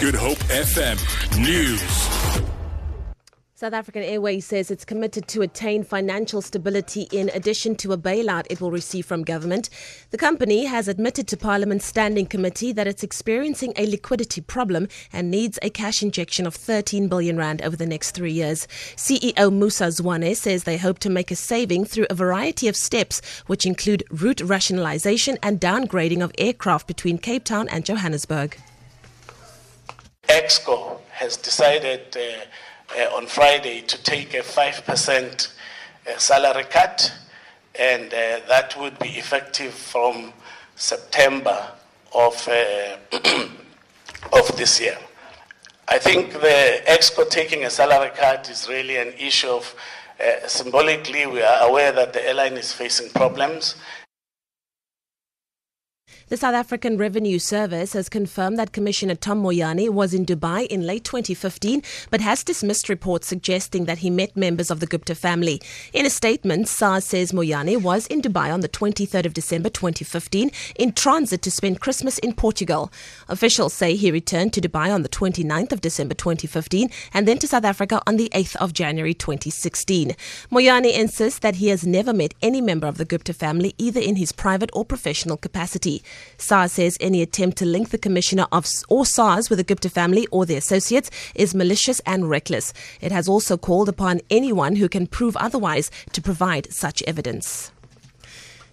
Good Hope FM News. South African Airways says it's committed to attain financial stability in addition to a bailout it will receive from government. The company has admitted to Parliament's Standing Committee that it's experiencing a liquidity problem and needs a cash injection of 13 billion rand over the next 3 years. CEO Musa Zwane says they hope to make a saving through a variety of steps which include route rationalization and downgrading of aircraft between Cape Town and Johannesburg. Exco has decided uh, uh, on Friday to take a 5% uh, salary cut, and that would be effective from September of, of this year. I think the EXCO taking a salary cut is really an issue of uh, symbolically, we are aware that the airline is facing problems. The South African Revenue Service has confirmed that Commissioner Tom Moyane was in Dubai in late 2015, but has dismissed reports suggesting that he met members of the Gupta family. In a statement, SARS says Moyane was in Dubai on the 23rd of December 2015 in transit to spend Christmas in Portugal. Officials say he returned to Dubai on the 29th of December 2015 and then to South Africa on the 8th of January 2016. Moyane insists that he has never met any member of the Gupta family either in his private or professional capacity. SARS says any attempt to link the commissioner of or SARS with the Gupta family or their associates is malicious and reckless. It has also called upon anyone who can prove otherwise to provide such evidence.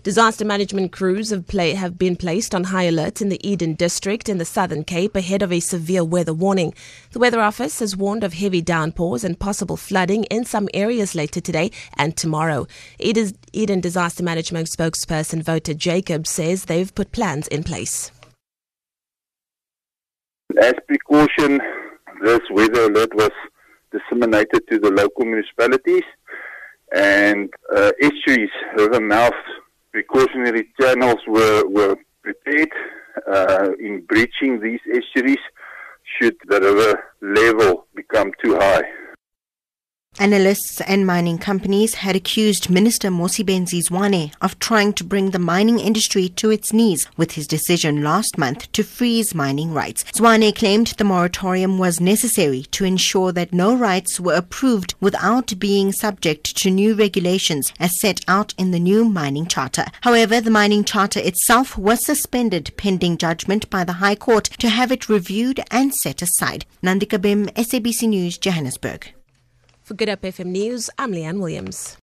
Disaster management crews have, play, have, been placed on high alert in the Eden district in the Southern Cape ahead of a severe weather warning. The Weather Office has warned of heavy downpours and possible flooding in some areas later today and tomorrow. Eden Disaster Management spokesperson Wouter Jacob says they've put plans in place. As precaution, this weather alert was disseminated to the local municipalities and uh, estuaries, river mouths precautionary channels were, were prepared uh, in breaching these estuaries should the river level become too high. Analysts and mining companies had accused Minister Mosebenzi Zwane of trying to bring the mining industry to its knees with his decision last month to freeze mining rights. Zwane claimed the moratorium was necessary to ensure that no rights were approved without being subject to new regulations as set out in the new mining charter. However, the mining charter itself was suspended pending judgment by the High Court to have it reviewed and set aside. Nandika Bim, SABC News, Johannesburg. For Good Hope FM News, I'm Leanne Williams.